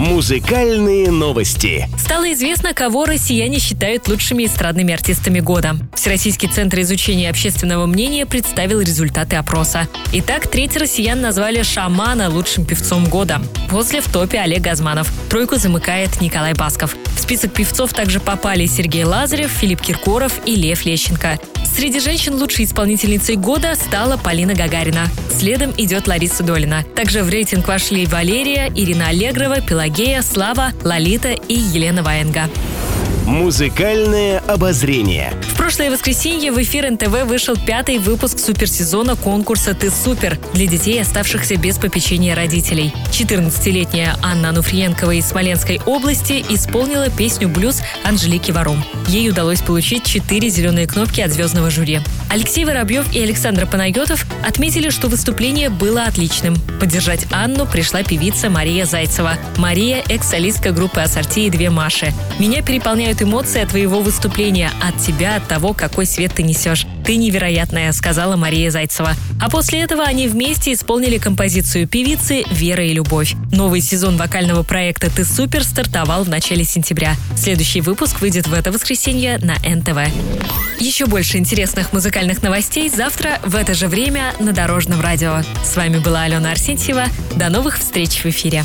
Музыкальные новости. Стало известно, кого россияне считают лучшими эстрадными артистами года. Всероссийский центр изучения общественного мнения представил результаты опроса. Итак, треть россиян назвали Шамана лучшим певцом года. После в топе Олег Газманов. Тройку замыкает Николай Басков. В список певцов также попали Сергей Лазарев, Филипп Киркоров и Лев Лещенко. Среди женщин лучшей исполнительницей года стала Полина Гагарина. Следом идет Лариса Долина. Также в рейтинг вошли Валерия, Ирина Аллегрова, Пелагея, Слава, Лолита и Елена Ваенга. Музыкальное обозрение. Прошлое воскресенье в эфир НТВ вышел пятый выпуск суперсезона конкурса «Ты супер» для детей, оставшихся без попечения родителей. 14-летняя Анна Ануфриенкова из Смоленской области исполнила песню «Блюз» Анжелики Варум. Ей удалось получить четыре зеленые кнопки от звездного жюри. Алексей Воробьев и Александр Панайотов отметили, что выступление было отличным. Поддержать Анну пришла певица Мария Зайцева. Мария – экс-солистка группы «Ассорти» и «Две Маши». Меня переполняют эмоции от твоего выступления, от тебя, от того, какой свет ты несешь. Ты невероятная, сказала Мария Зайцева. А после этого они вместе исполнили композицию певицы «Вера и любовь». Новый сезон вокального проекта «Ты супер» стартовал в начале сентября. Следующий выпуск выйдет в это воскресенье на НТВ. Еще больше интересных музыкальных новостей завтра в это же время на Дорожном радио. С вами была Алена Арсентьева. До новых встреч в эфире.